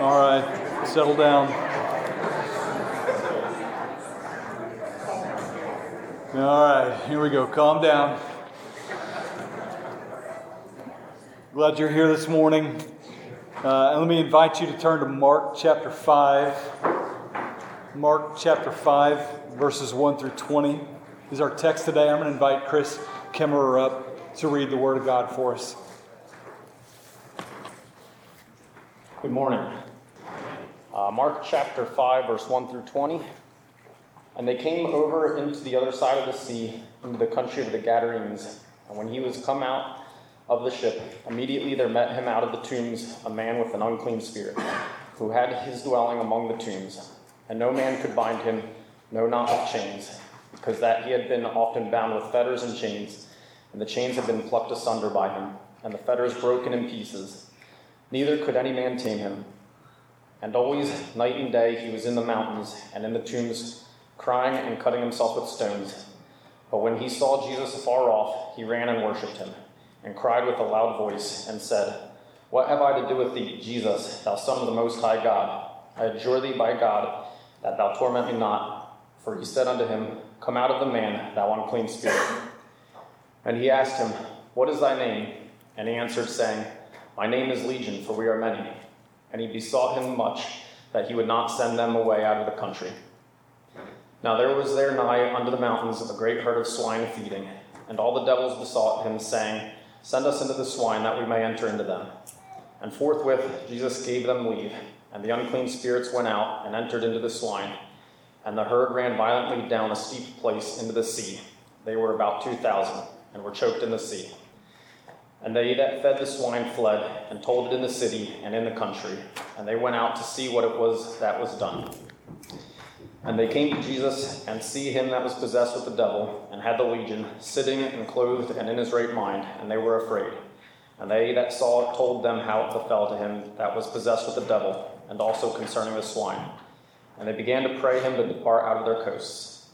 All right, settle down. All right, here we go. Calm down. Glad you're here this morning. Uh, and let me invite you to turn to Mark chapter 5. Mark chapter 5, verses 1 through 20 is our text today. I'm going to invite Chris Kimmerer up to read the Word of God for us. Good morning. Uh, Mark chapter 5, verse 1 through 20. And they came over into the other side of the sea, into the country of the Gadarenes. And when he was come out of the ship, immediately there met him out of the tombs a man with an unclean spirit, who had his dwelling among the tombs. And no man could bind him, no, not with chains, because that he had been often bound with fetters and chains, and the chains had been plucked asunder by him, and the fetters broken in pieces. Neither could any man tame him. And always, night and day, he was in the mountains and in the tombs, crying and cutting himself with stones. But when he saw Jesus afar off, he ran and worshipped him, and cried with a loud voice, and said, What have I to do with thee, Jesus, thou Son of the Most High God? I adjure thee by God that thou torment me not. For he said unto him, Come out of the man, thou unclean spirit. And he asked him, What is thy name? And he answered, saying, my name is Legion, for we are many. And he besought him much that he would not send them away out of the country. Now there was there nigh unto the mountains a great herd of swine feeding, and all the devils besought him, saying, Send us into the swine, that we may enter into them. And forthwith Jesus gave them leave, and the unclean spirits went out and entered into the swine. And the herd ran violently down a steep place into the sea. They were about two thousand, and were choked in the sea. And they that fed the swine fled, and told it in the city and in the country. And they went out to see what it was that was done. And they came to Jesus, and see him that was possessed with the devil, and had the legion, sitting and clothed and in his right mind, and they were afraid. And they that saw it told them how it befell to him that was possessed with the devil, and also concerning the swine. And they began to pray him to depart out of their coasts.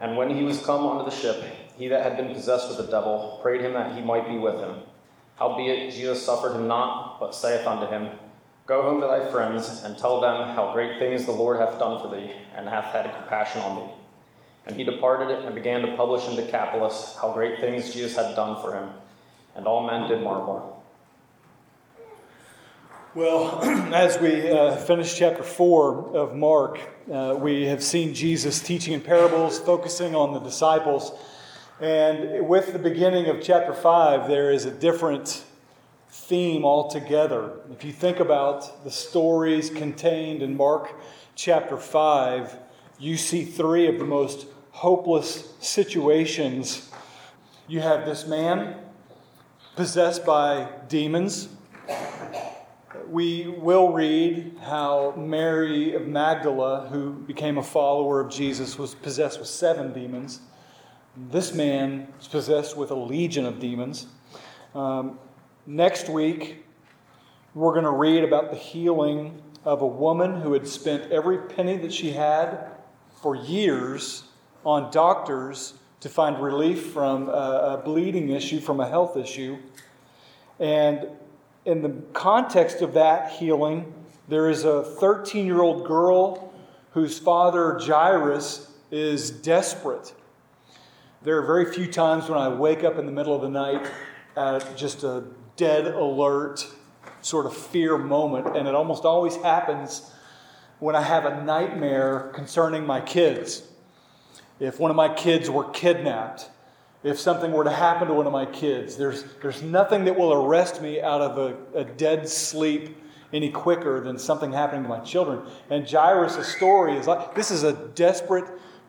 And when he was come unto the ship, he that had been possessed with the devil prayed him that he might be with him. Howbeit Jesus suffered him not, but saith unto him, Go home to thy friends, and tell them how great things the Lord hath done for thee, and hath had compassion on thee. And he departed and began to publish in Decapolis how great things Jesus had done for him. And all men did marvel. Well, as we uh, finish chapter 4 of Mark, uh, we have seen Jesus teaching in parables, focusing on the disciples. And with the beginning of chapter 5, there is a different theme altogether. If you think about the stories contained in Mark chapter 5, you see three of the most hopeless situations. You have this man possessed by demons. We will read how Mary of Magdala, who became a follower of Jesus, was possessed with seven demons. This man is possessed with a legion of demons. Um, next week, we're going to read about the healing of a woman who had spent every penny that she had for years on doctors to find relief from a, bleeding issue, from a health issue. And in the context of that healing, there is a 13 year old girl whose father, Jairus, is desperate there are very few times when I wake up in the middle of the night at just a dead alert sort of fear moment, and it almost always happens when I have a nightmare concerning my kids. If one of my kids were kidnapped, if something were to happen to one of my kids, there's, there's nothing that will arrest me out of a, a dead sleep any quicker than something happening to my children. And Jairus' story is like this is a desperate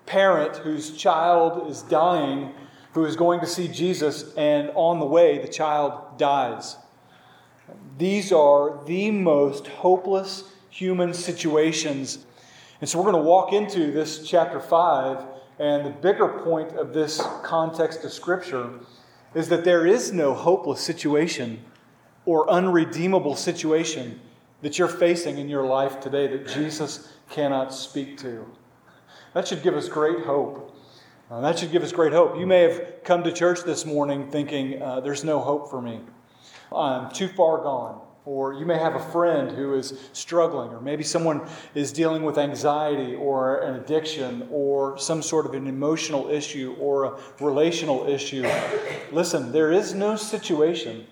parent whose child is dying who is going to see Jesus, and on the way, the child dies. These are the most hopeless human situations. And so we're going to walk into this chapter 5, and the bigger point of this context of Scripture is that there is no hopeless situation or unredeemable situation that you're facing in your life today that Jesus cannot speak to. That should give us great hope. Uh, that should give us great hope. You may have come to church this morning thinking, uh, there's no hope for me. I'm too far gone. Or you may have a friend who is struggling, or maybe someone is dealing with anxiety or an addiction or some sort of an emotional issue or a relational issue. Listen, there is no situation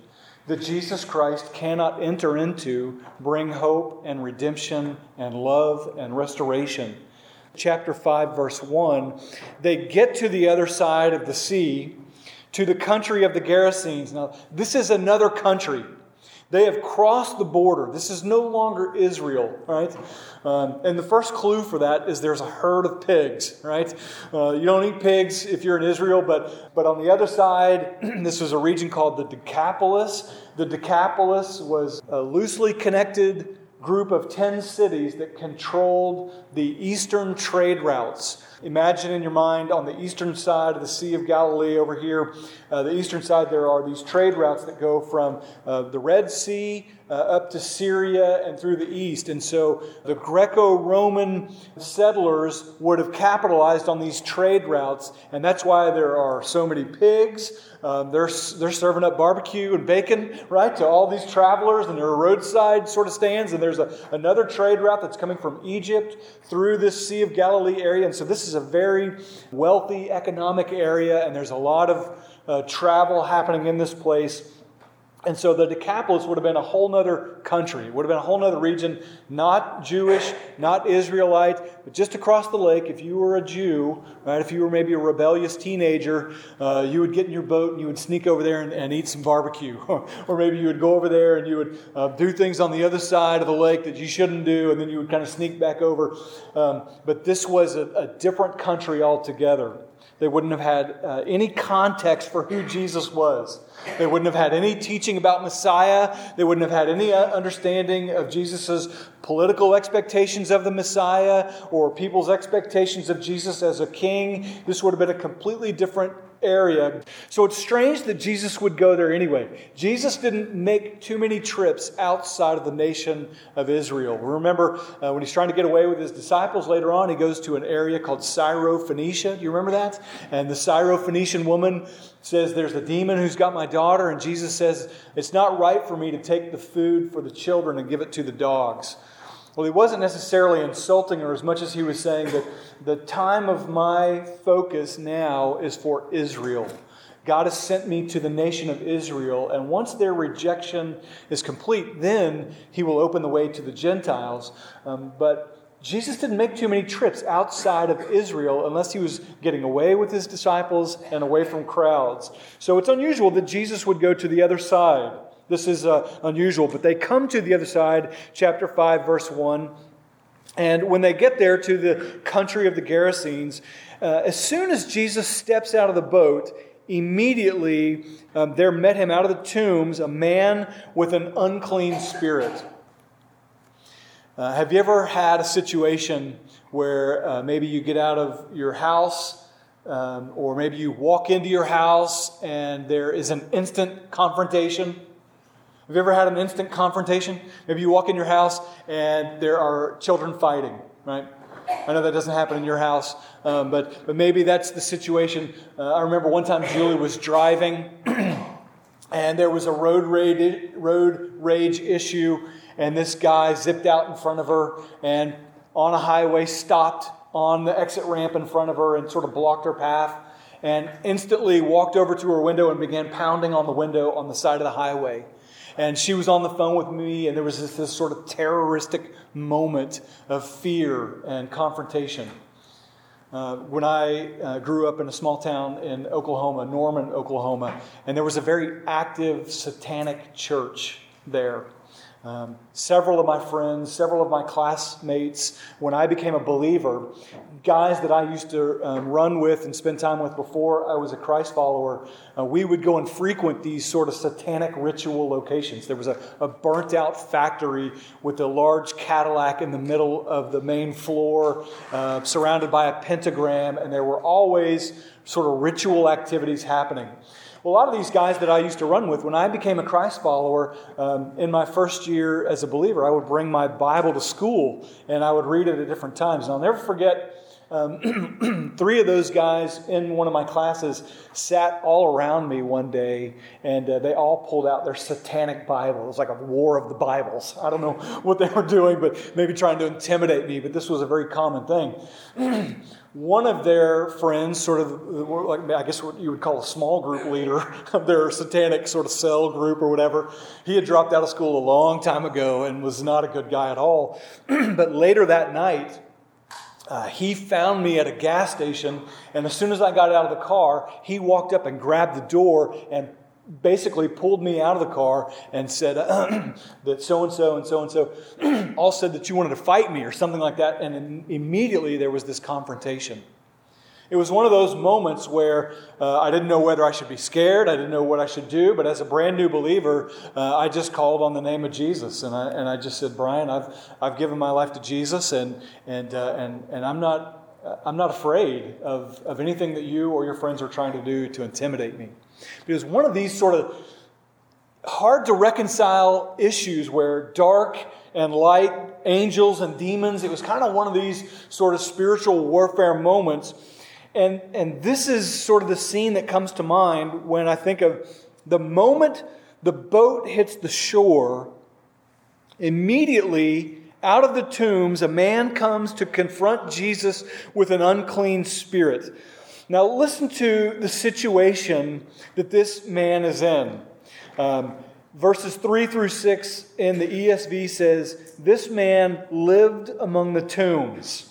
that Jesus Christ cannot enter into, bring hope and redemption and love and restoration. Chapter 5, verse 1 they get to the other side of the sea, to the country of the Gerasenes. Now, this is another country. They have crossed the border. This is no longer Israel, right? Um, and the first clue for that is there's a herd of pigs, right? Uh, you don't eat pigs if you're in Israel, but, but on the other side, this was a region called the Decapolis. The Decapolis was a loosely connected group of 10 cities that controlled the eastern trade routes. Imagine in your mind on the eastern side of the Sea of Galilee over here, uh, the eastern side, there are these trade routes that go from uh, the Red Sea uh, up to Syria and through the east. And so the Greco Roman settlers would have capitalized on these trade routes, and that's why there are so many pigs. Um, they're, they're serving up barbecue and bacon, right, to all these travelers, and there are roadside sort of stands. And there's a, another trade route that's coming from Egypt through this Sea of Galilee area. And so this is a very wealthy economic area, and there's a lot of uh, travel happening in this place. And so the Decapolis would have been a whole other country, would have been a whole other region, not Jewish, not Israelite, but just across the lake. If you were a Jew, right, if you were maybe a rebellious teenager, uh, you would get in your boat and you would sneak over there and, and eat some barbecue. or maybe you would go over there and you would uh, do things on the other side of the lake that you shouldn't do, and then you would kind of sneak back over. Um, but this was a, a different country altogether. They wouldn't have had uh, any context for who Jesus was. They wouldn't have had any teaching about Messiah. They wouldn't have had any uh, understanding of Jesus' political expectations of the Messiah or people's expectations of Jesus as a king. This would have been a completely different area. So it's strange that Jesus would go there anyway. Jesus didn't make too many trips outside of the nation of Israel. Remember uh, when he's trying to get away with his disciples later on, he goes to an area called Syrophoenicia. Do you remember that? And the Syrophoenician woman says, There's a demon who's got my daughter. And Jesus says, It's not right for me to take the food for the children and give it to the dogs. Well, he wasn't necessarily insulting her as much as he was saying that the time of my focus now is for Israel. God has sent me to the nation of Israel, and once their rejection is complete, then he will open the way to the Gentiles. Um, but Jesus didn't make too many trips outside of Israel unless he was getting away with his disciples and away from crowds. So it's unusual that Jesus would go to the other side. This is uh, unusual, but they come to the other side, chapter 5, verse 1. And when they get there to the country of the Gerasenes, uh, as soon as Jesus steps out of the boat, immediately um, there met him out of the tombs a man with an unclean spirit. Uh, have you ever had a situation where uh, maybe you get out of your house, um, or maybe you walk into your house and there is an instant confrontation? Have you ever had an instant confrontation? Maybe you walk in your house and there are children fighting, right? I know that doesn't happen in your house, um, but, but maybe that's the situation. Uh, I remember one time Julie was driving and there was a road rage, road rage issue, and this guy zipped out in front of her and on a highway stopped on the exit ramp in front of her and sort of blocked her path and instantly walked over to her window and began pounding on the window on the side of the highway. And she was on the phone with me, and there was this, this sort of terroristic moment of fear and confrontation. Uh, when I uh, grew up in a small town in Oklahoma, Norman, Oklahoma, and there was a very active satanic church there. Um, several of my friends, several of my classmates, when I became a believer, guys that I used to um, run with and spend time with before I was a Christ follower, uh, we would go and frequent these sort of satanic ritual locations. There was a, a burnt out factory with a large Cadillac in the middle of the main floor, uh, surrounded by a pentagram, and there were always sort of ritual activities happening. Well, a lot of these guys that I used to run with, when I became a Christ follower um, in my first year as a believer, I would bring my Bible to school and I would read it at different times. And I'll never forget um, three of those guys in one of my classes sat all around me one day, and uh, they all pulled out their satanic Bible. It was like a war of the Bibles. I don't know what they were doing, but maybe trying to intimidate me, but this was a very common thing. one of their friends, sort of like I guess what you would call a small group leader of their satanic sort of cell group or whatever, he had dropped out of school a long time ago and was not a good guy at all. but later that night, uh, he found me at a gas station, and as soon as I got out of the car, he walked up and grabbed the door and basically pulled me out of the car and said that so and so and so and so all said that you wanted to fight me or something like that. And immediately there was this confrontation. It was one of those moments where uh, I didn't know whether I should be scared, I didn't know what I should do, but as a brand new believer, uh, I just called on the name of Jesus. And I, and I just said, Brian, I've, I've given my life to Jesus, and, and, uh, and, and I'm, not, I'm not afraid of, of anything that you or your friends are trying to do to intimidate me. Because one of these sort of hard to reconcile issues where dark and light, angels and demons, it was kind of one of these sort of spiritual warfare moments. And, and this is sort of the scene that comes to mind when I think of the moment the boat hits the shore, immediately out of the tombs, a man comes to confront Jesus with an unclean spirit. Now, listen to the situation that this man is in. Um, verses 3 through 6 in the ESV says, This man lived among the tombs,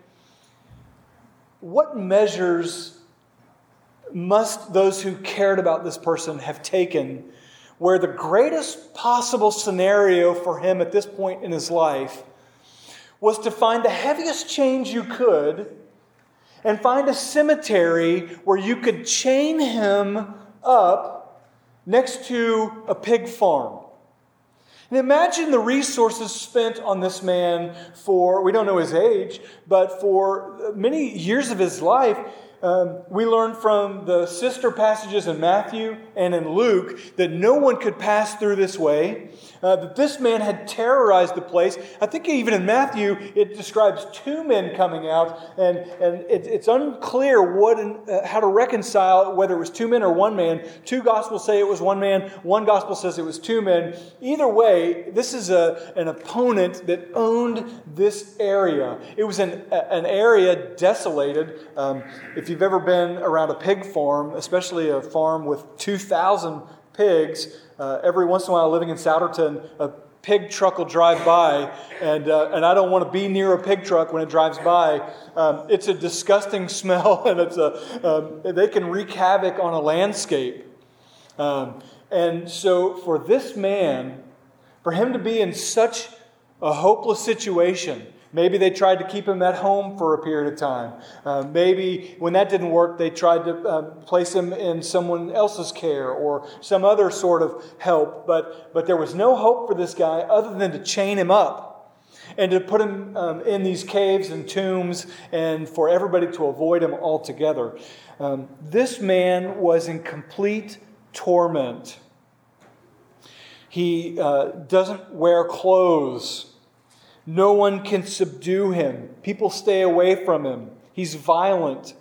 What measures must those who cared about this person have taken where the greatest possible scenario for him at this point in his life was to find the heaviest chains you could and find a cemetery where you could chain him up next to a pig farm. Imagine the resources spent on this man for, we don't know his age, but for many years of his life um, we learn from the sister passages in Matthew and in Luke that no one could pass through this way, uh, that this man had terrorized the place. I think even in Matthew, it describes two men coming out, and, and it, it's unclear what uh, how to reconcile whether it was two men or one man. Two gospels say it was one man, one gospel says it was two men. Either way, this is a, an opponent that owned this area. It was an, an area desolated. Um, if you've ever been around a pig farm, especially a farm with 2,000 pigs, uh, every once in a while living in Souderton, a pig truck will drive by, and, uh, and I don't want to be near a pig truck when it drives by. Um, it's a disgusting smell, and it's a, um, they can wreak havoc on a landscape. Um, and so, for this man, for him to be in such a hopeless situation, Maybe they tried to keep him at home for a period of time. Uh, maybe when that didn't work, they tried to uh, place him in someone else's care or some other sort of help. But, but there was no hope for this guy other than to chain him up and to put him um, in these caves and tombs and for everybody to avoid him altogether. Um, this man was in complete torment. He uh, doesn't wear clothes. No one can subdue him. People stay away from him. He's violent.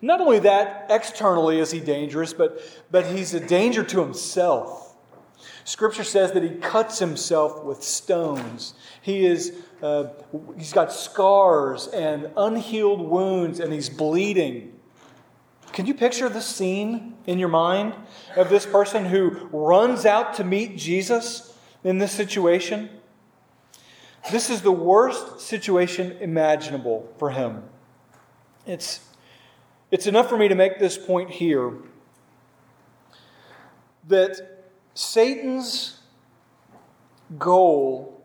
Not only that, externally is he dangerous, but, but he's a danger to himself. Scripture says that he cuts himself with stones. He is, uh, he's got scars and unhealed wounds, and he's bleeding. Can you picture the scene in your mind of this person who runs out to meet Jesus in this situation? This is the worst situation imaginable for him. It's, it's enough for me to make this point here that Satan's goal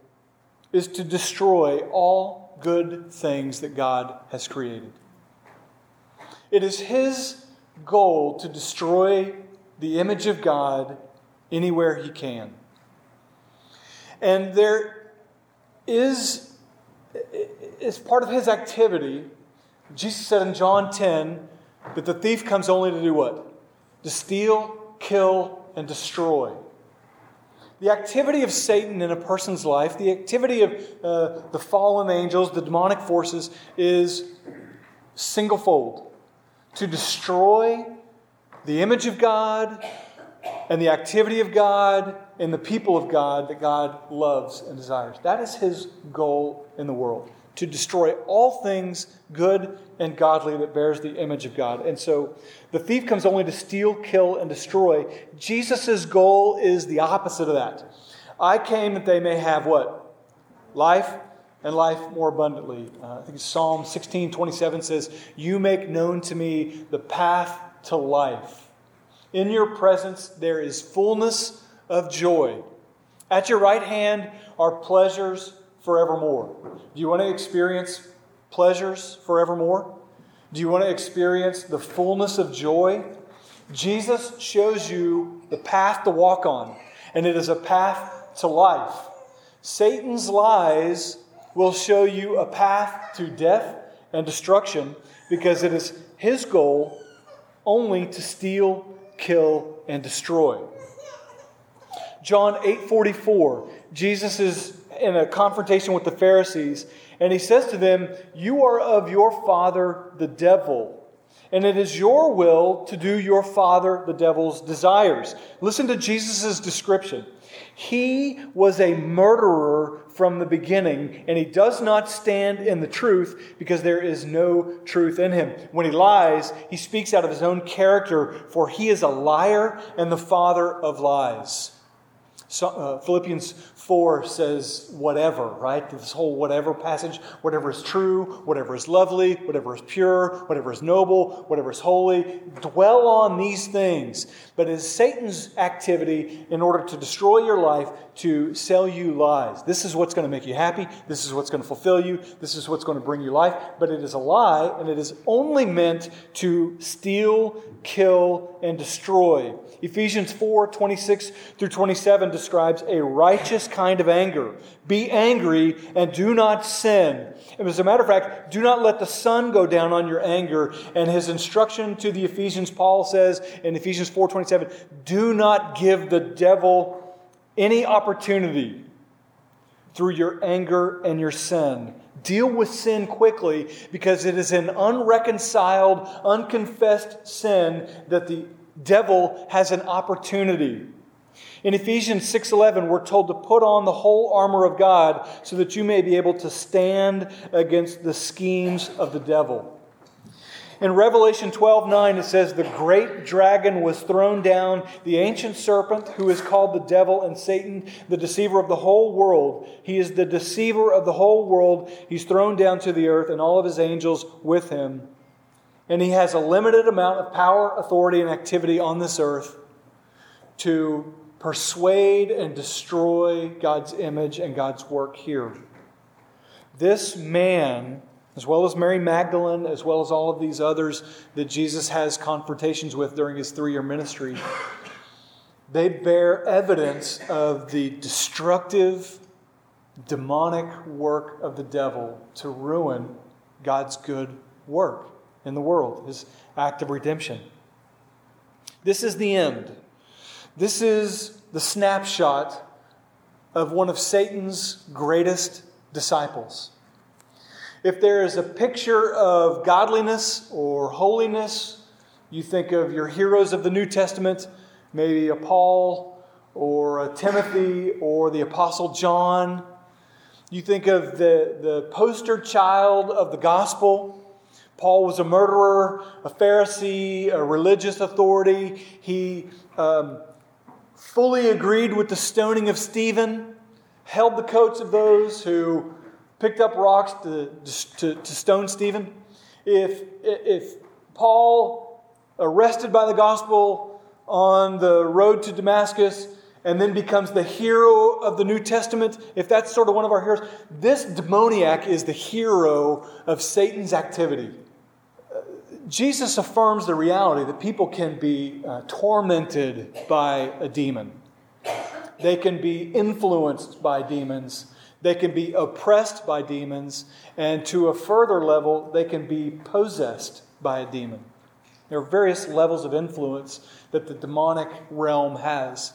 is to destroy all good things that God has created. It is his goal to destroy the image of God anywhere he can. And there is, as part of his activity, Jesus said in John 10 that the thief comes only to do what? To steal, kill, and destroy. The activity of Satan in a person's life, the activity of uh, the fallen angels, the demonic forces, is singlefold to destroy the image of God and the activity of God and the people of God that God loves and desires. That is his goal in the world to destroy all things good and godly that bears the image of God. And so the thief comes only to steal, kill, and destroy. Jesus' goal is the opposite of that. I came that they may have what? Life and life more abundantly. Uh, I think Psalm 16 27 says, You make known to me the path to life. In your presence there is fullness of joy. At your right hand are pleasures forevermore. Do you want to experience pleasures forevermore? Do you want to experience the fullness of joy? Jesus shows you the path to walk on, and it is a path to life. Satan's lies will show you a path to death and destruction because it is his goal only to steal, kill, and destroy. John 8:44, Jesus is in a confrontation with the Pharisees, and he says to them, You are of your father, the devil, and it is your will to do your father, the devil's desires. Listen to Jesus' description. He was a murderer from the beginning, and he does not stand in the truth because there is no truth in him. When he lies, he speaks out of his own character, for he is a liar and the father of lies. Uh, Philippians 4 says whatever, right? This whole whatever passage, whatever is true, whatever is lovely, whatever is pure, whatever is noble, whatever is holy. Dwell on these things. But it is Satan's activity in order to destroy your life to sell you lies. This is what's going to make you happy. This is what's going to fulfill you. This is what's going to bring you life. But it is a lie, and it is only meant to steal, kill, and destroy. Ephesians 4 26 through 27 describes a righteous kind of anger. Be angry and do not sin. And as a matter of fact, do not let the sun go down on your anger. And his instruction to the Ephesians, Paul says in Ephesians 4:27, do not give the devil any opportunity through your anger and your sin. Deal with sin quickly because it is an unreconciled, unconfessed sin that the devil has an opportunity. In Ephesians 6:11 we're told to put on the whole armor of God so that you may be able to stand against the schemes of the devil. In Revelation 12 9, it says, The great dragon was thrown down, the ancient serpent, who is called the devil and Satan, the deceiver of the whole world. He is the deceiver of the whole world. He's thrown down to the earth, and all of his angels with him. And he has a limited amount of power, authority, and activity on this earth to persuade and destroy God's image and God's work here. This man as well as Mary Magdalene, as well as all of these others that Jesus has confrontations with during his three year ministry, they bear evidence of the destructive, demonic work of the devil to ruin God's good work in the world, his act of redemption. This is the end. This is the snapshot of one of Satan's greatest disciples. If there is a picture of godliness or holiness, you think of your heroes of the New Testament, maybe a Paul or a Timothy or the Apostle John. You think of the, the poster child of the gospel. Paul was a murderer, a Pharisee, a religious authority. He um, fully agreed with the stoning of Stephen, held the coats of those who picked up rocks to, to, to stone Stephen, if, if Paul, arrested by the gospel on the road to Damascus, and then becomes the hero of the New Testament, if that's sort of one of our heroes, this demoniac is the hero of Satan's activity. Jesus affirms the reality that people can be uh, tormented by a demon. They can be influenced by demons. They can be oppressed by demons. And to a further level, they can be possessed by a demon. There are various levels of influence that the demonic realm has.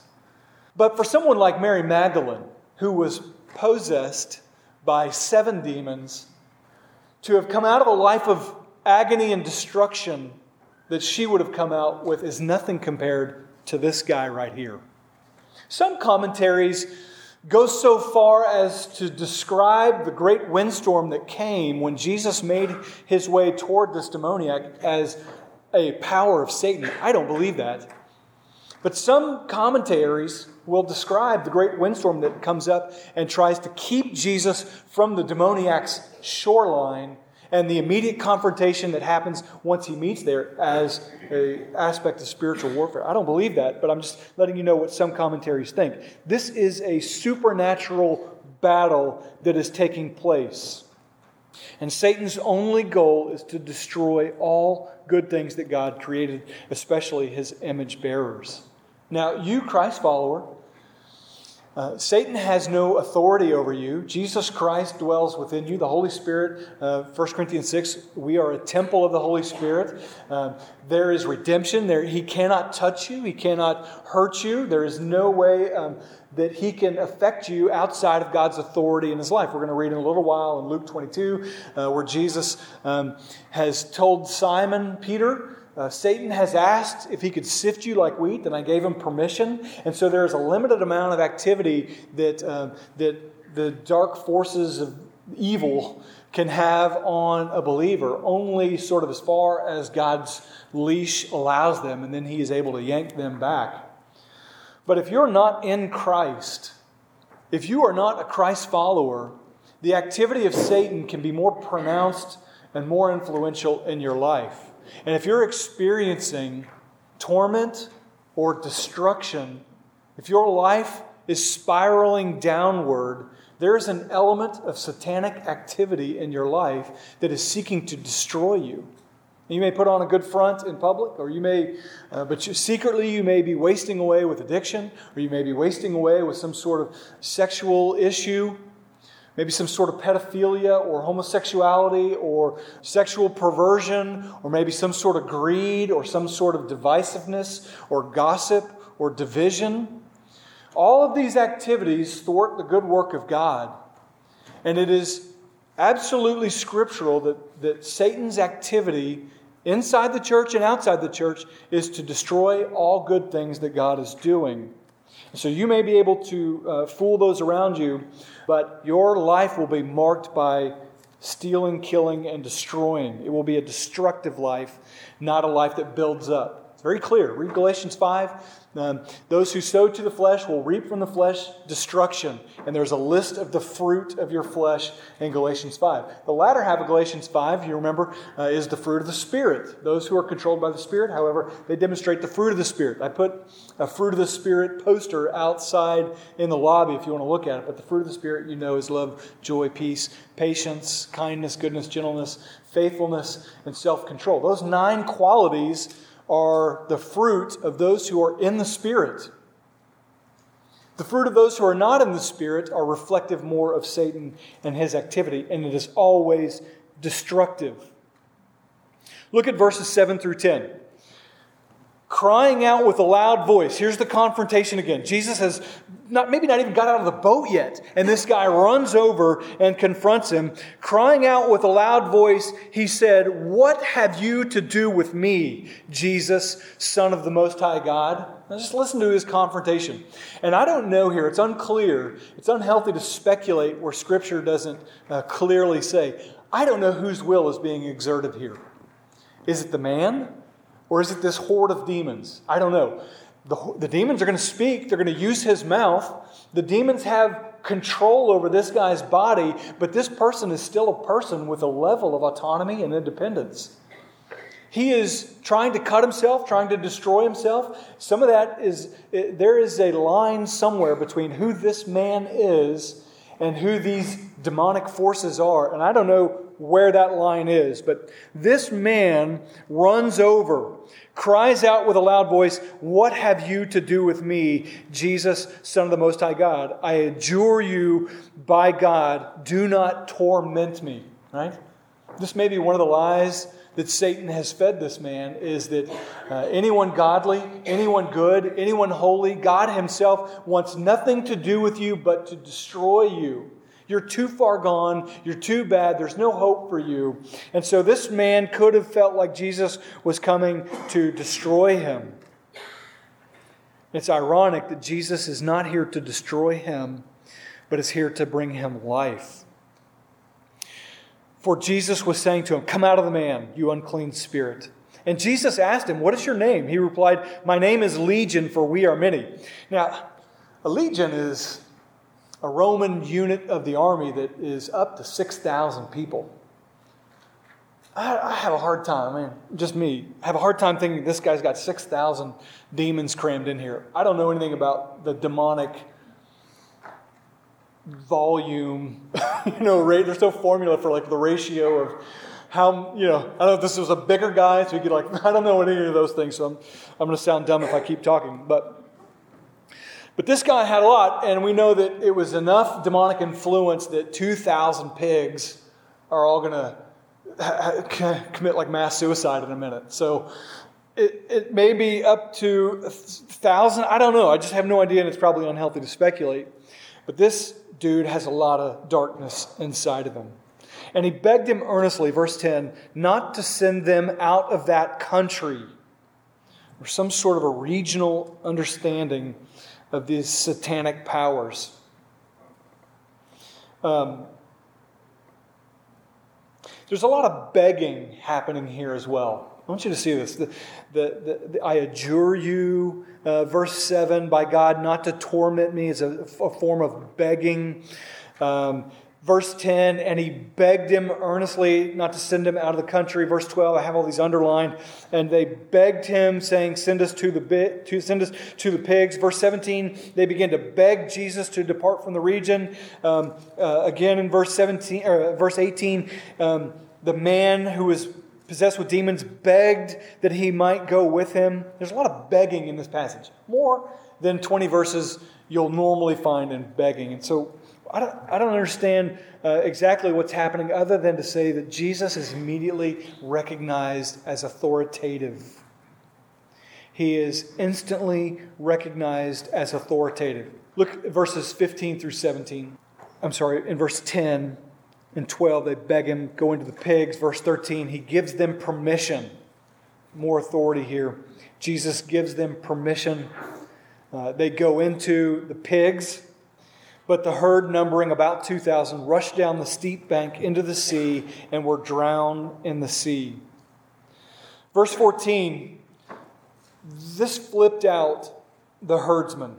But for someone like Mary Magdalene, who was possessed by seven demons, to have come out of a life of agony and destruction that she would have come out with is nothing compared to this guy right here. Some commentaries go so far as to describe the great windstorm that came when Jesus made his way toward this demoniac as a power of Satan. I don't believe that. But some commentaries will describe the great windstorm that comes up and tries to keep Jesus from the demoniac's shoreline and the immediate confrontation that happens once he meets there as an aspect of spiritual warfare. I don't believe that, but I'm just letting you know what some commentaries think. This is a supernatural battle that is taking place. And Satan's only goal is to destroy all good things that God created, especially his image bearers. Now, you, Christ follower, uh, Satan has no authority over you. Jesus Christ dwells within you. The Holy Spirit, uh, 1 Corinthians 6, we are a temple of the Holy Spirit. Uh, there is redemption. There, he cannot touch you, He cannot hurt you. There is no way um, that He can affect you outside of God's authority in His life. We're going to read in a little while in Luke 22, uh, where Jesus um, has told Simon Peter, uh, Satan has asked if he could sift you like wheat, and I gave him permission. And so there is a limited amount of activity that, uh, that the dark forces of evil can have on a believer, only sort of as far as God's leash allows them, and then he is able to yank them back. But if you're not in Christ, if you are not a Christ follower, the activity of Satan can be more pronounced and more influential in your life. And if you're experiencing torment or destruction, if your life is spiraling downward, there's an element of satanic activity in your life that is seeking to destroy you. You may put on a good front in public, or you may, uh, but you, secretly you may be wasting away with addiction, or you may be wasting away with some sort of sexual issue maybe some sort of pedophilia or homosexuality or sexual perversion or maybe some sort of greed or some sort of divisiveness or gossip or division. All of these activities thwart the good work of God. And it is absolutely scriptural that, that Satan's activity inside the church and outside the church is to destroy all good things that God is doing. So you may be able to uh, fool those around you, but your life will be marked by stealing, killing, and destroying. It will be a destructive life, not a life that builds up. It's very clear. Read Galatians 5. Um, those who sow to the flesh will reap from the flesh destruction. And there's a list of the fruit of your flesh in Galatians 5. The latter half of Galatians 5, you remember, uh, is the fruit of the Spirit. Those who are controlled by the Spirit, however, they demonstrate the fruit of the Spirit. I put a fruit of the Spirit poster outside in the lobby if you want to look at it. But the fruit of the Spirit, you know, is love, joy, peace, patience, kindness, goodness, gentleness, faithfulness, and self control. Those nine qualities are the fruit of those who are in the Spirit. The fruit of those who are not in the Spirit are reflective more of Satan and his activity, and it is always destructive. Look at verses 7 through 10 crying out with a loud voice. Here's the confrontation again. Jesus has not, maybe not even got out of the boat yet. And this guy runs over and confronts him. Crying out with a loud voice, he said, What have you to do with me, Jesus, Son of the Most High God? Now just listen to his confrontation. And I don't know here, it's unclear. It's unhealthy to speculate where Scripture doesn't uh, clearly say. I don't know whose will is being exerted here. Is it the man? Or is it this horde of demons? I don't know. The, the demons are going to speak, they're going to use his mouth. The demons have control over this guy's body, but this person is still a person with a level of autonomy and independence. He is trying to cut himself, trying to destroy himself. Some of that is, there is a line somewhere between who this man is and who these demonic forces are. And I don't know where that line is. But this man runs over, cries out with a loud voice, What have you to do with me, Jesus, Son of the Most High God? I adjure you by God, do not torment me. Right? This may be one of the lies that Satan has fed this man is that uh, anyone godly, anyone good, anyone holy, God Himself wants nothing to do with you but to destroy you. You're too far gone. You're too bad. There's no hope for you. And so this man could have felt like Jesus was coming to destroy him. It's ironic that Jesus is not here to destroy him, but is here to bring him life. For Jesus was saying to him, Come out of the man, you unclean spirit. And Jesus asked him, What is your name? He replied, My name is Legion, for we are many. Now, a legion is a Roman unit of the army that is up to 6,000 people. I, I, have a hard time, I mean, just me, I have a hard time thinking this guy's got 6,000 demons crammed in here. I don't know anything about the demonic volume, you know, rate. There's no formula for like the ratio of how, you know, I don't know if this was a bigger guy, so you could like, I don't know any of those things, so I'm, I'm going to sound dumb if I keep talking. But, but this guy had a lot, and we know that it was enough demonic influence that 2,000 pigs are all going to commit like mass suicide in a minute. So it, it may be up to a thousand. I don't know. I just have no idea, and it's probably unhealthy to speculate. But this dude has a lot of darkness inside of him. And he begged him earnestly, verse 10, not to send them out of that country. Or some sort of a regional understanding of these satanic powers. Um, there's a lot of begging happening here as well. I want you to see this. The, the, the, I adjure you, uh, verse 7, by God not to torment me is a, a form of begging. Um, verse 10, and he begged him earnestly not to send him out of the country. Verse 12, I have all these underlined. And they begged him, saying, Send us to the, bit, to, send us to the pigs. Verse 17, they begin to beg Jesus to depart from the region. Um, uh, again in verse 17, or verse 18, um, the man who was possessed with demons, begged that he might go with him. There's a lot of begging in this passage, more than 20 verses you'll normally find in begging. And so I don't, I don't understand uh, exactly what's happening other than to say that Jesus is immediately recognized as authoritative. He is instantly recognized as authoritative. Look at verses 15 through 17. I'm sorry, in verse 10 and 12, they beg him, go into the pigs. Verse 13, he gives them permission. More authority here. Jesus gives them permission. Uh, they go into the pigs, but the herd, numbering about 2,000, rushed down the steep bank into the sea and were drowned in the sea. Verse 14, this flipped out the herdsmen,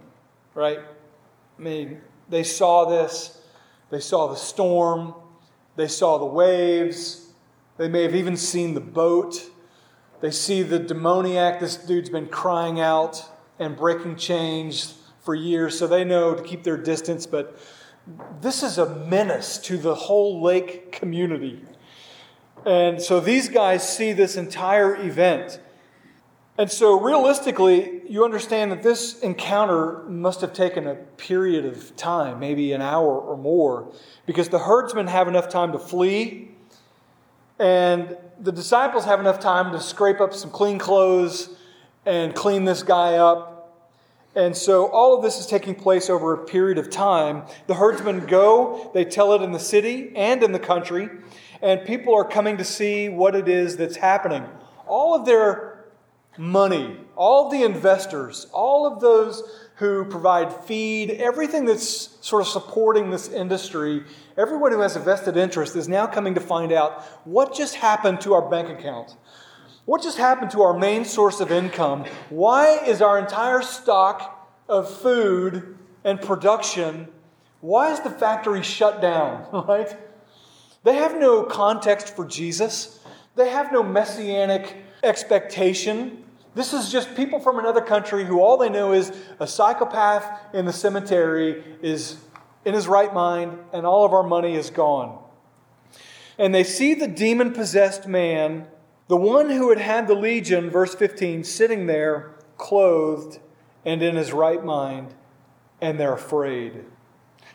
right? I mean, they saw this, they saw the storm, they saw the waves. They may have even seen the boat. They see the demoniac. This dude's been crying out and breaking chains for years, so they know to keep their distance. But this is a menace to the whole lake community. And so these guys see this entire event. And so, realistically, you understand that this encounter must have taken a period of time, maybe an hour or more, because the herdsmen have enough time to flee, and the disciples have enough time to scrape up some clean clothes and clean this guy up. And so, all of this is taking place over a period of time. The herdsmen go, they tell it in the city and in the country, and people are coming to see what it is that's happening. All of their money, all of the investors, all of those who provide feed, everything that's sort of supporting this industry, everyone who has a vested interest is now coming to find out what just happened to our bank account. What just happened to our main source of income? Why is our entire stock of food and production, why is the factory shut down, right? They have no context for Jesus. They have no messianic expectation this is just people from another country who all they know is a psychopath in the cemetery is in his right mind and all of our money is gone. And they see the demon possessed man, the one who had had the legion, verse 15, sitting there, clothed and in his right mind, and they're afraid.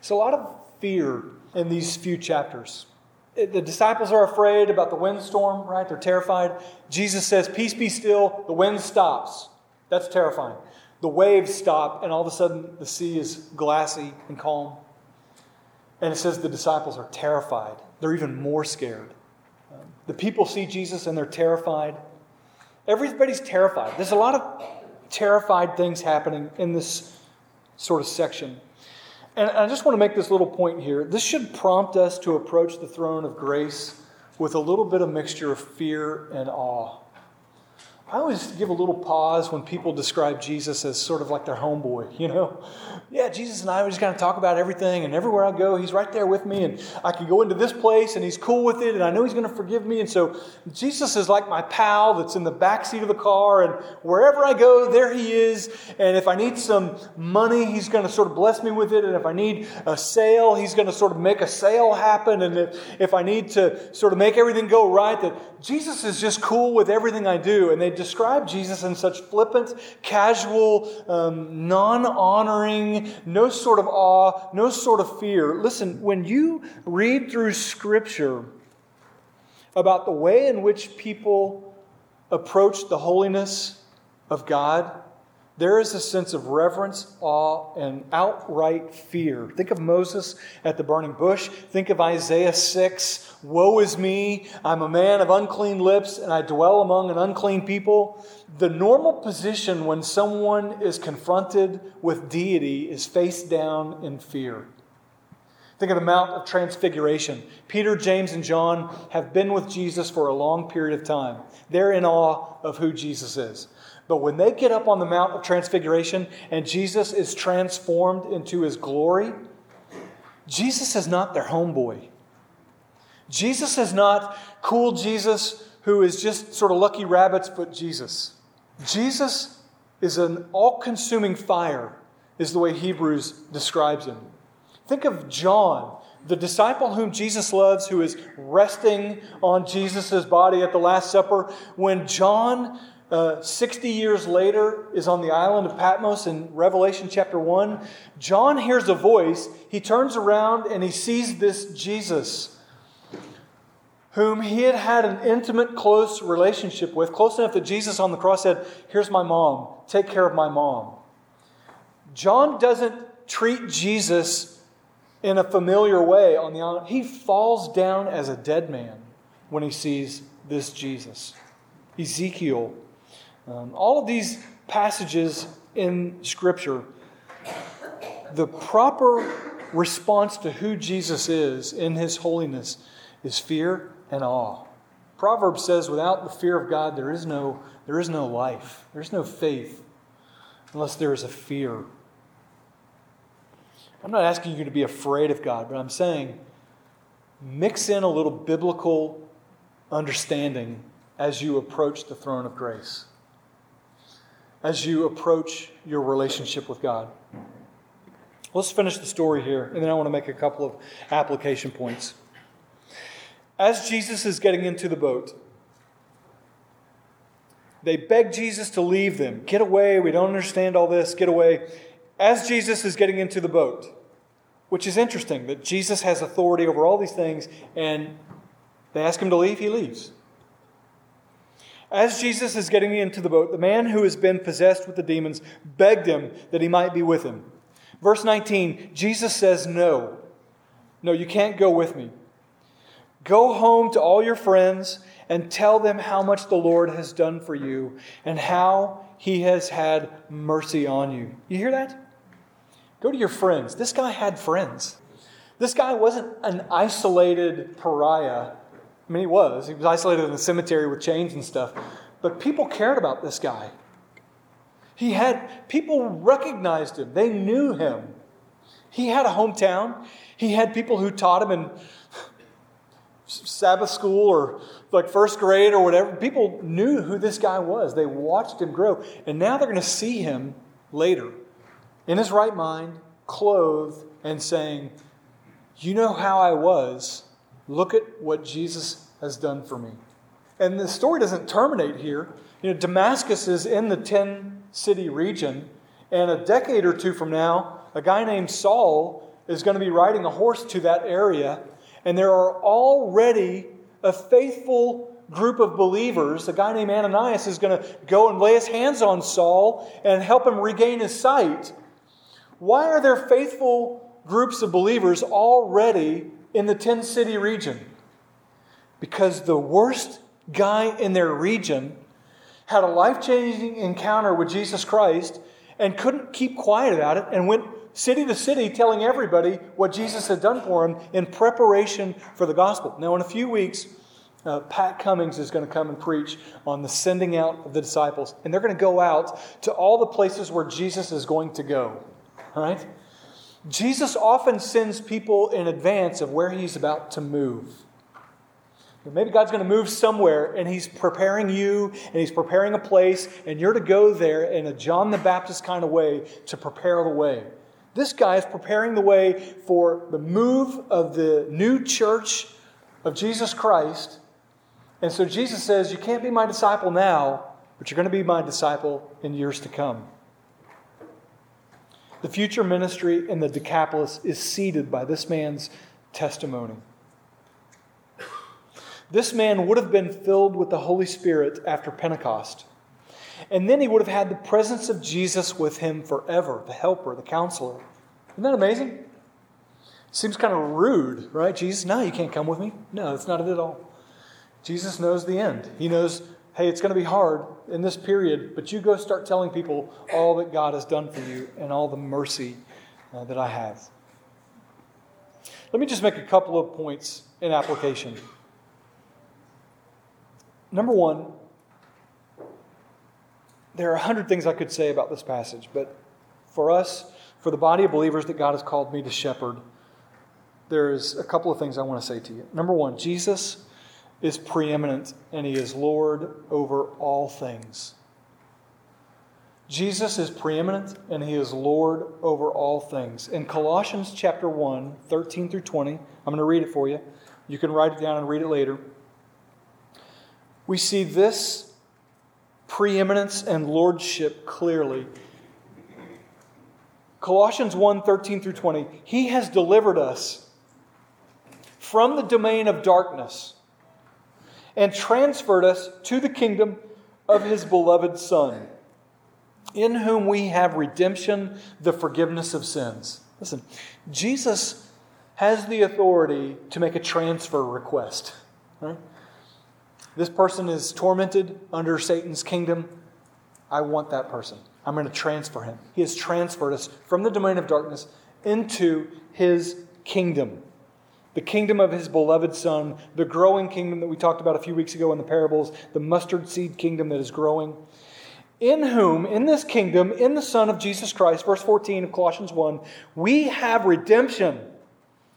So, a lot of fear in these few chapters. The disciples are afraid about the windstorm, right? They're terrified. Jesus says, Peace be still. The wind stops. That's terrifying. The waves stop, and all of a sudden the sea is glassy and calm. And it says the disciples are terrified. They're even more scared. The people see Jesus and they're terrified. Everybody's terrified. There's a lot of terrified things happening in this sort of section. And I just want to make this little point here. This should prompt us to approach the throne of grace with a little bit of mixture of fear and awe. I always give a little pause when people describe Jesus as sort of like their homeboy, you know? Yeah, Jesus and I we just kind of talk about everything, and everywhere I go, he's right there with me, and I can go into this place, and he's cool with it, and I know he's going to forgive me. And so Jesus is like my pal that's in the back seat of the car, and wherever I go, there he is. And if I need some money, he's going to sort of bless me with it. And if I need a sale, he's going to sort of make a sale happen. And if, if I need to sort of make everything go right, that Jesus is just cool with everything I do. And they describe Jesus in such flippant, casual, um, non honoring, no sort of awe, no sort of fear. Listen, when you read through Scripture about the way in which people approach the holiness of God, there is a sense of reverence, awe, and outright fear. Think of Moses at the burning bush. Think of Isaiah 6 Woe is me, I'm a man of unclean lips, and I dwell among an unclean people. The normal position when someone is confronted with deity is face down in fear. Think of the Mount of Transfiguration. Peter, James, and John have been with Jesus for a long period of time. They're in awe of who Jesus is. But when they get up on the Mount of Transfiguration and Jesus is transformed into his glory, Jesus is not their homeboy. Jesus is not cool Jesus who is just sort of lucky rabbit's foot Jesus. Jesus is an all consuming fire, is the way Hebrews describes him. Think of John, the disciple whom Jesus loves, who is resting on Jesus' body at the Last Supper. When John uh, 60 years later is on the island of Patmos in Revelation chapter 1. John hears a voice. He turns around and he sees this Jesus whom he had had an intimate, close relationship with, close enough that Jesus on the cross said, Here's my mom, take care of my mom. John doesn't treat Jesus in a familiar way on the island. He falls down as a dead man when he sees this Jesus. Ezekiel um, all of these passages in Scripture, the proper response to who Jesus is in his holiness is fear and awe. Proverbs says, without the fear of God, there is no, there is no life, there's no faith, unless there is a fear. I'm not asking you to be afraid of God, but I'm saying mix in a little biblical understanding as you approach the throne of grace as you approach your relationship with God. Let's finish the story here, and then I want to make a couple of application points. As Jesus is getting into the boat, they beg Jesus to leave them. Get away. We don't understand all this. Get away. As Jesus is getting into the boat, which is interesting that Jesus has authority over all these things, and they ask him to leave, he leaves. As Jesus is getting into the boat, the man who has been possessed with the demons begged him that he might be with him. Verse 19, Jesus says, No, no, you can't go with me. Go home to all your friends and tell them how much the Lord has done for you and how he has had mercy on you. You hear that? Go to your friends. This guy had friends. This guy wasn't an isolated pariah I mean, he was. He was isolated in the cemetery with chains and stuff. But people cared about this guy. He had, people recognized him, they knew him. He had a hometown. He had people who taught him in Sabbath school or like first grade or whatever. People knew who this guy was. They watched him grow. And now they're going to see him later in his right mind, clothed, and saying, You know how I was Look at what Jesus has done for me. And the story doesn't terminate here. You know, Damascus is in the 10 city region, and a decade or two from now, a guy named Saul is going to be riding a horse to that area, and there are already a faithful group of believers. A guy named Ananias is going to go and lay his hands on Saul and help him regain his sight. Why are there faithful groups of believers already in the 10 city region? Because the worst guy in their region had a life changing encounter with Jesus Christ and couldn't keep quiet about it and went city to city telling everybody what Jesus had done for him in preparation for the gospel. Now, in a few weeks, uh, Pat Cummings is going to come and preach on the sending out of the disciples. And they're going to go out to all the places where Jesus is going to go. All right? Jesus often sends people in advance of where he's about to move. Maybe God's going to move somewhere and He's preparing you and He's preparing a place, and you're to go there in a John the Baptist kind of way to prepare the way. This guy is preparing the way for the move of the new church of Jesus Christ. And so Jesus says, You can't be my disciple now, but you're going to be my disciple in years to come. The future ministry in the Decapolis is seeded by this man's testimony. This man would have been filled with the Holy Spirit after Pentecost. And then he would have had the presence of Jesus with him forever, the helper, the counselor. Isn't that amazing? Seems kind of rude, right? Jesus, no, you can't come with me. No, it's not it at all. Jesus knows the end. He knows, hey, it's going to be hard in this period, but you go start telling people all that God has done for you and all the mercy uh, that I have. Let me just make a couple of points in application. Number one, there are a hundred things I could say about this passage, but for us, for the body of believers that God has called me to shepherd, there's a couple of things I want to say to you. Number one, Jesus is preeminent and he is Lord over all things. Jesus is preeminent and he is Lord over all things. In Colossians chapter 1, 13 through 20, I'm going to read it for you. You can write it down and read it later. We see this preeminence and lordship clearly. Colossians 1 13 through 20. He has delivered us from the domain of darkness and transferred us to the kingdom of his beloved Son, in whom we have redemption, the forgiveness of sins. Listen, Jesus has the authority to make a transfer request. Right? This person is tormented under Satan's kingdom. I want that person. I'm going to transfer him. He has transferred us from the domain of darkness into his kingdom. The kingdom of his beloved Son, the growing kingdom that we talked about a few weeks ago in the parables, the mustard seed kingdom that is growing. In whom, in this kingdom, in the Son of Jesus Christ, verse 14 of Colossians 1, we have redemption.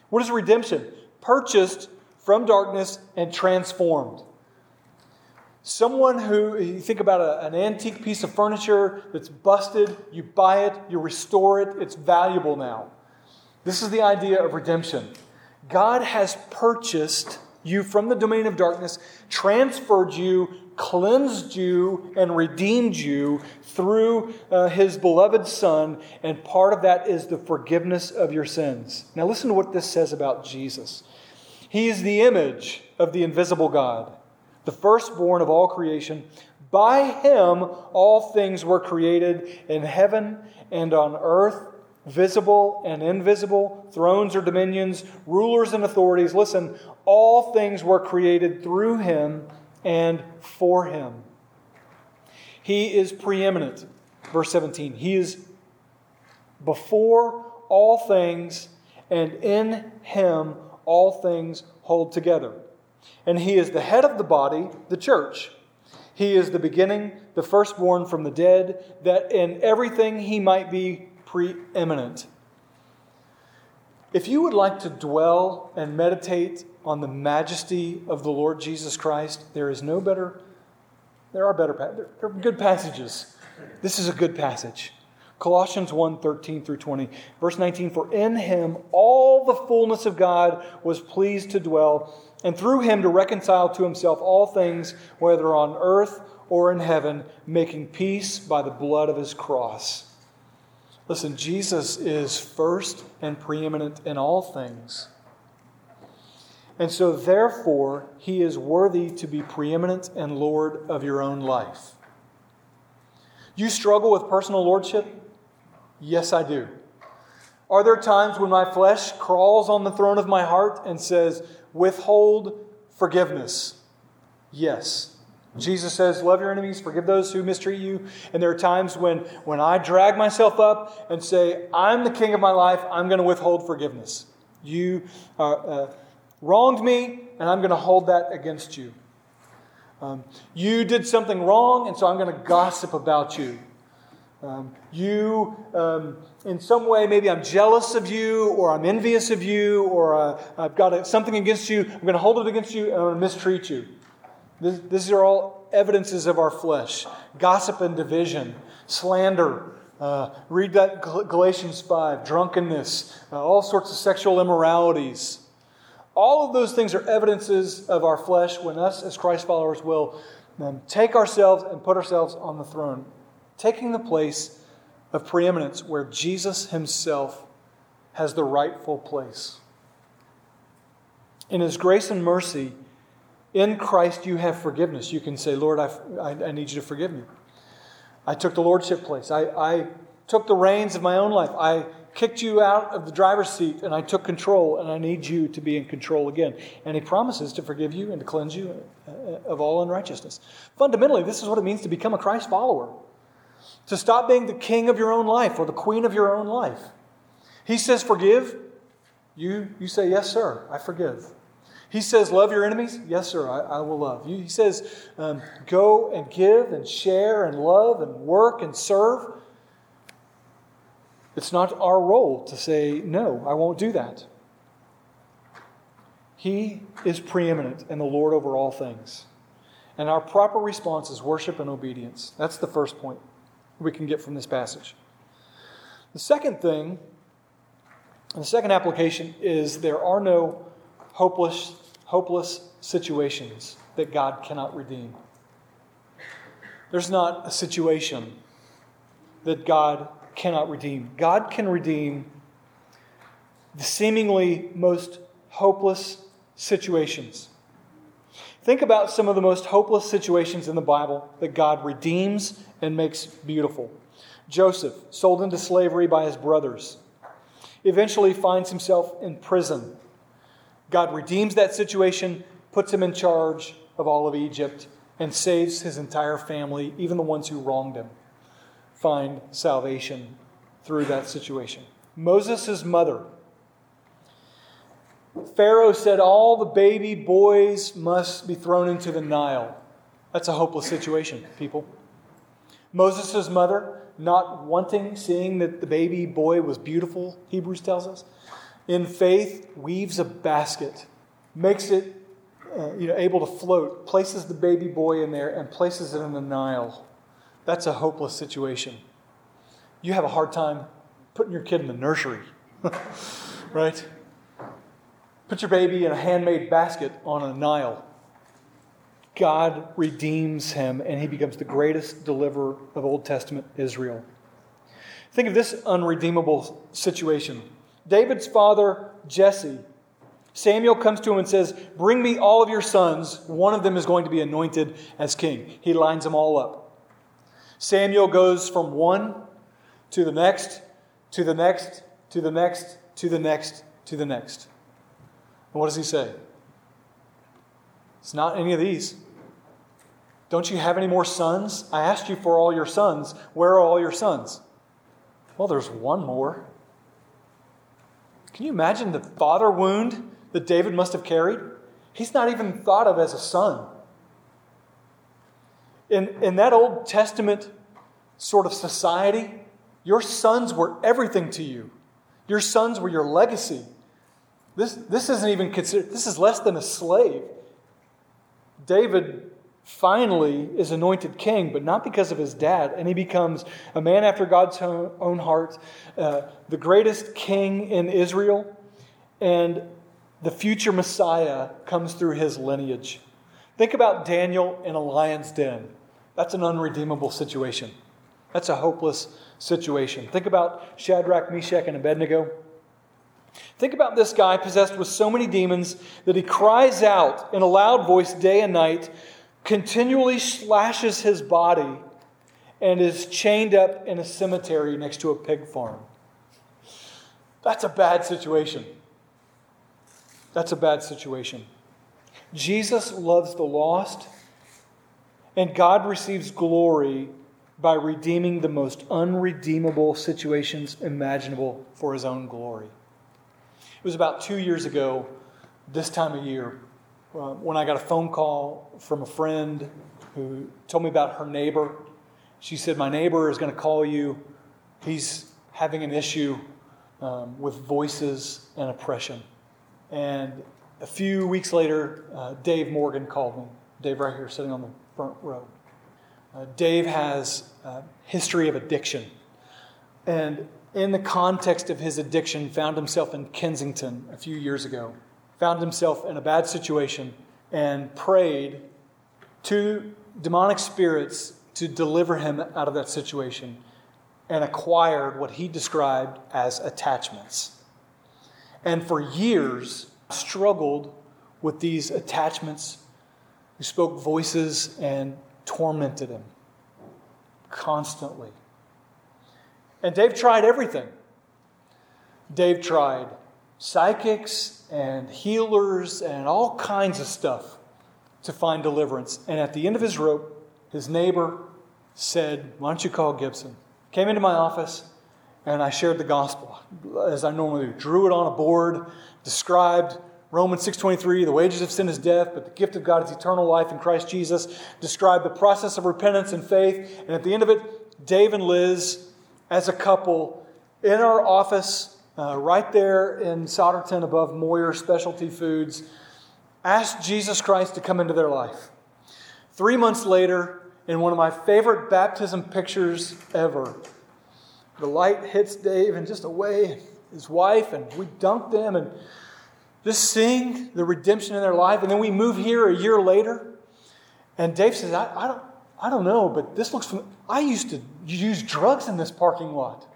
What is redemption? Purchased from darkness and transformed. Someone who, you think about a, an antique piece of furniture that's busted, you buy it, you restore it, it's valuable now. This is the idea of redemption. God has purchased you from the domain of darkness, transferred you, cleansed you, and redeemed you through uh, his beloved Son, and part of that is the forgiveness of your sins. Now, listen to what this says about Jesus. He is the image of the invisible God the firstborn of all creation. By him all things were created in heaven and on earth, visible and invisible, thrones or dominions, rulers and authorities. Listen, all things were created through him and for him. He is preeminent. Verse 17. He is before all things, and in him all things hold together. And he is the head of the body, the church. He is the beginning, the firstborn from the dead, that in everything he might be preeminent. If you would like to dwell and meditate on the majesty of the Lord Jesus Christ, there is no better, there are better, there are good passages. This is a good passage. Colossians 1 13 through 20. Verse 19 For in him all the fullness of God was pleased to dwell, and through him to reconcile to himself all things, whether on earth or in heaven, making peace by the blood of his cross. Listen, Jesus is first and preeminent in all things. And so, therefore, he is worthy to be preeminent and Lord of your own life. You struggle with personal lordship? Yes, I do. Are there times when my flesh crawls on the throne of my heart and says, withhold forgiveness? Yes. Jesus says, Love your enemies, forgive those who mistreat you. And there are times when, when I drag myself up and say, I'm the king of my life, I'm going to withhold forgiveness. You uh, uh, wronged me, and I'm going to hold that against you. Um, you did something wrong, and so I'm going to gossip about you. Um, you, um, in some way, maybe I'm jealous of you, or I'm envious of you, or uh, I've got a, something against you. I'm going to hold it against you, and I'm going to mistreat you. This, these are all evidences of our flesh gossip and division, slander. Uh, read that Galatians 5, drunkenness, uh, all sorts of sexual immoralities. All of those things are evidences of our flesh when us, as Christ followers, will um, take ourselves and put ourselves on the throne taking the place of preeminence where Jesus himself has the rightful place. In his grace and mercy, in Christ you have forgiveness. You can say, Lord, I, I, I need you to forgive me. I took the lordship place. I, I took the reins of my own life. I kicked you out of the driver's seat and I took control, and I need you to be in control again. And he promises to forgive you and to cleanse you uh, of all unrighteousness. Fundamentally, this is what it means to become a Christ follower to stop being the king of your own life or the queen of your own life. He says, Forgive. You, you say, Yes, sir, I forgive. He says, Love your enemies. Yes, sir, I, I will love. you. He says, um, Go and give and share and love and work and serve. It's not our role to say, No, I won't do that. He is preeminent and the Lord over all things. And our proper response is worship and obedience. That's the first point we can get from this passage. The second thing, the second application is there are no hopeless, hopeless situations that God cannot redeem. There's not a situation that God cannot redeem. God can redeem the seemingly most hopeless situations. Think about some of the most hopeless situations in the Bible that God redeems and makes beautiful. Joseph, sold into slavery by his brothers, eventually finds himself in prison. God redeems that situation, puts him in charge of all of Egypt, and saves his entire family, even the ones who wronged him, find salvation through that situation. Moses' mother, Pharaoh said all the baby boys must be thrown into the Nile. That's a hopeless situation, people. Moses' mother, not wanting, seeing that the baby boy was beautiful, Hebrews tells us, in faith weaves a basket, makes it uh, you know, able to float, places the baby boy in there, and places it in the Nile. That's a hopeless situation. You have a hard time putting your kid in the nursery, right? Put your baby in a handmade basket on a Nile. God redeems him and he becomes the greatest deliverer of Old Testament Israel. Think of this unredeemable situation. David's father, Jesse, Samuel comes to him and says, Bring me all of your sons. One of them is going to be anointed as king. He lines them all up. Samuel goes from one to the next, to the next, to the next, to the next, to the next. And what does he say? It's not any of these. Don't you have any more sons? I asked you for all your sons. Where are all your sons? Well, there's one more. Can you imagine the father wound that David must have carried? He's not even thought of as a son. In, in that Old Testament sort of society, your sons were everything to you. Your sons were your legacy. This, this isn't even considered, this is less than a slave. David finally is anointed king, but not because of his dad. And he becomes a man after God's own heart, uh, the greatest king in Israel. And the future Messiah comes through his lineage. Think about Daniel in a lion's den. That's an unredeemable situation. That's a hopeless situation. Think about Shadrach, Meshach, and Abednego. Think about this guy possessed with so many demons that he cries out in a loud voice day and night, continually slashes his body, and is chained up in a cemetery next to a pig farm. That's a bad situation. That's a bad situation. Jesus loves the lost, and God receives glory by redeeming the most unredeemable situations imaginable for his own glory. It was about two years ago, this time of year, uh, when I got a phone call from a friend who told me about her neighbor. She said, My neighbor is going to call you. He's having an issue um, with voices and oppression. And a few weeks later, uh, Dave Morgan called me. Dave, right here, sitting on the front row. Uh, Dave has a history of addiction. And in the context of his addiction, found himself in Kensington a few years ago. Found himself in a bad situation and prayed to demonic spirits to deliver him out of that situation and acquired what he described as attachments. And for years, struggled with these attachments who spoke voices and tormented him constantly. And Dave tried everything. Dave tried psychics and healers and all kinds of stuff to find deliverance. And at the end of his rope, his neighbor said, Why don't you call Gibson? Came into my office and I shared the gospel as I normally do. Drew it on a board, described Romans 6:23, the wages of sin is death, but the gift of God is eternal life in Christ Jesus. Described the process of repentance and faith, and at the end of it, Dave and Liz, as a couple, in our office, uh, right there in Souderton above Moyer Specialty Foods, asked Jesus Christ to come into their life. Three months later, in one of my favorite baptism pictures ever, the light hits Dave and just away, his wife, and we dunked them and just seeing the redemption in their life. And then we move here a year later, and Dave says, I, I don't, I don't know, but this looks. I used to use drugs in this parking lot.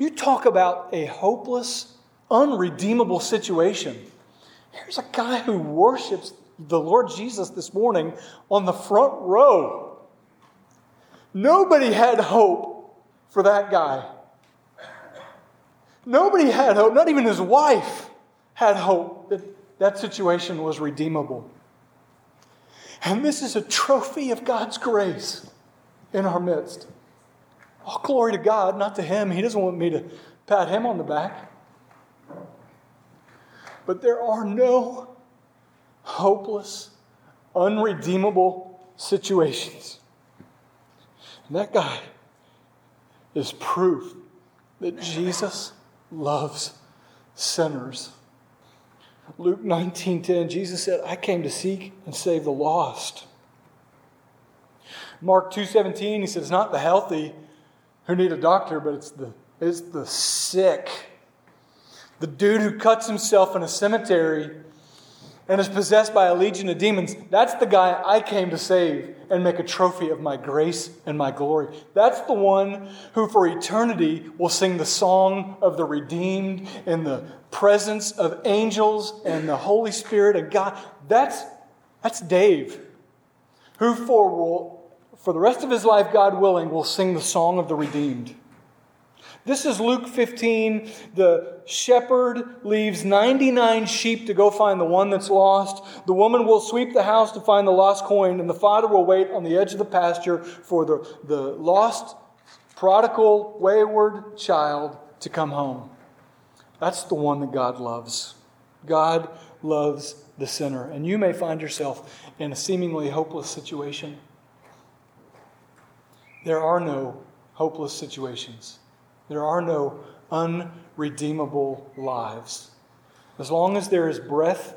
You talk about a hopeless, unredeemable situation. Here's a guy who worships the Lord Jesus this morning on the front row. Nobody had hope for that guy. Nobody had hope, not even his wife had hope that that situation was redeemable. And this is a trophy of God's grace in our midst. All glory to God, not to him. He doesn't want me to pat him on the back. But there are no hopeless, unredeemable situations. And that guy is proof that Jesus loves sinners. Luke 19:10, Jesus said, "I came to seek and save the lost." Mark 2:17, he "It's not the healthy who need a doctor, but it's the it's the sick." The dude who cuts himself in a cemetery and is possessed by a legion of demons, that's the guy I came to save and make a trophy of my grace and my glory. That's the one who for eternity will sing the song of the redeemed in the presence of angels and the Holy Spirit and God. That's, that's Dave, who for, will, for the rest of his life, God willing, will sing the song of the redeemed. This is Luke 15. The shepherd leaves 99 sheep to go find the one that's lost. The woman will sweep the house to find the lost coin, and the father will wait on the edge of the pasture for the, the lost, prodigal, wayward child to come home. That's the one that God loves. God loves the sinner. And you may find yourself in a seemingly hopeless situation. There are no hopeless situations. There are no unredeemable lives. As long as there is breath,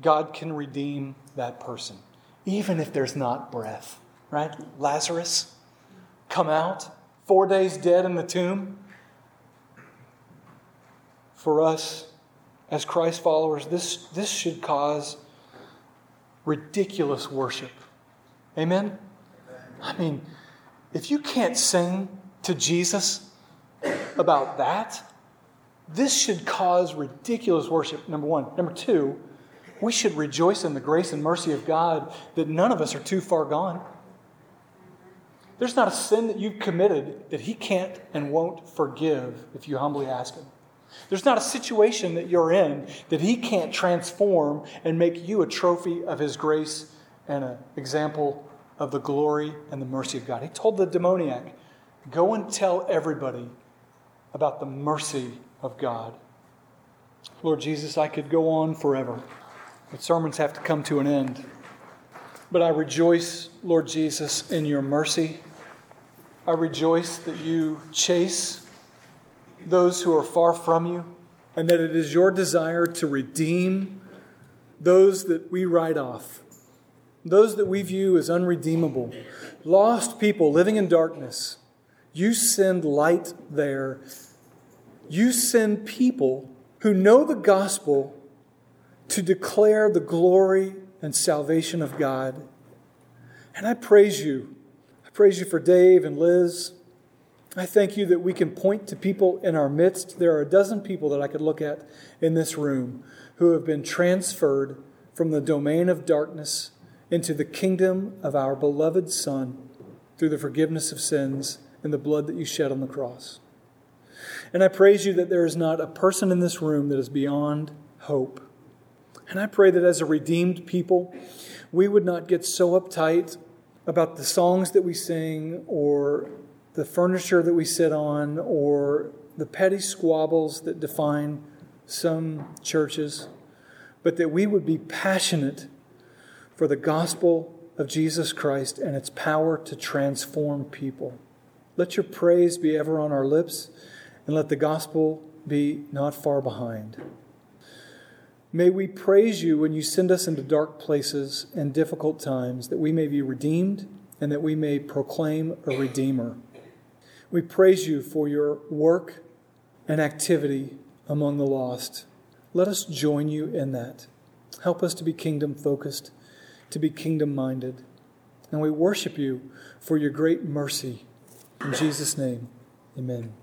God can redeem that person. even if there's not breath, right? Lazarus, come out, four days dead in the tomb. For us as Christ followers, this, this should cause ridiculous worship. Amen? I mean, if you can't sing to Jesus about that, this should cause ridiculous worship, number one. Number two, we should rejoice in the grace and mercy of God that none of us are too far gone. There's not a sin that you've committed that He can't and won't forgive if you humbly ask Him. There's not a situation that you're in that He can't transform and make you a trophy of His grace and an example of the glory and the mercy of God. He told the demoniac, Go and tell everybody about the mercy of God. Lord Jesus, I could go on forever, but sermons have to come to an end. But I rejoice, Lord Jesus, in your mercy. I rejoice that you chase those who are far from you, and that it is your desire to redeem those that we write off, those that we view as unredeemable, lost people living in darkness. You send light there. You send people who know the gospel to declare the glory and salvation of God. And I praise you. I praise you for Dave and Liz. I thank you that we can point to people in our midst. There are a dozen people that I could look at in this room who have been transferred from the domain of darkness into the kingdom of our beloved Son through the forgiveness of sins and the blood that you shed on the cross. And I praise you that there is not a person in this room that is beyond hope. And I pray that as a redeemed people, we would not get so uptight about the songs that we sing or the furniture that we sit on or the petty squabbles that define some churches, but that we would be passionate for the gospel of Jesus Christ and its power to transform people. Let your praise be ever on our lips, and let the gospel be not far behind. May we praise you when you send us into dark places and difficult times, that we may be redeemed and that we may proclaim a Redeemer. We praise you for your work and activity among the lost. Let us join you in that. Help us to be kingdom focused, to be kingdom minded. And we worship you for your great mercy in Jesus' name, amen.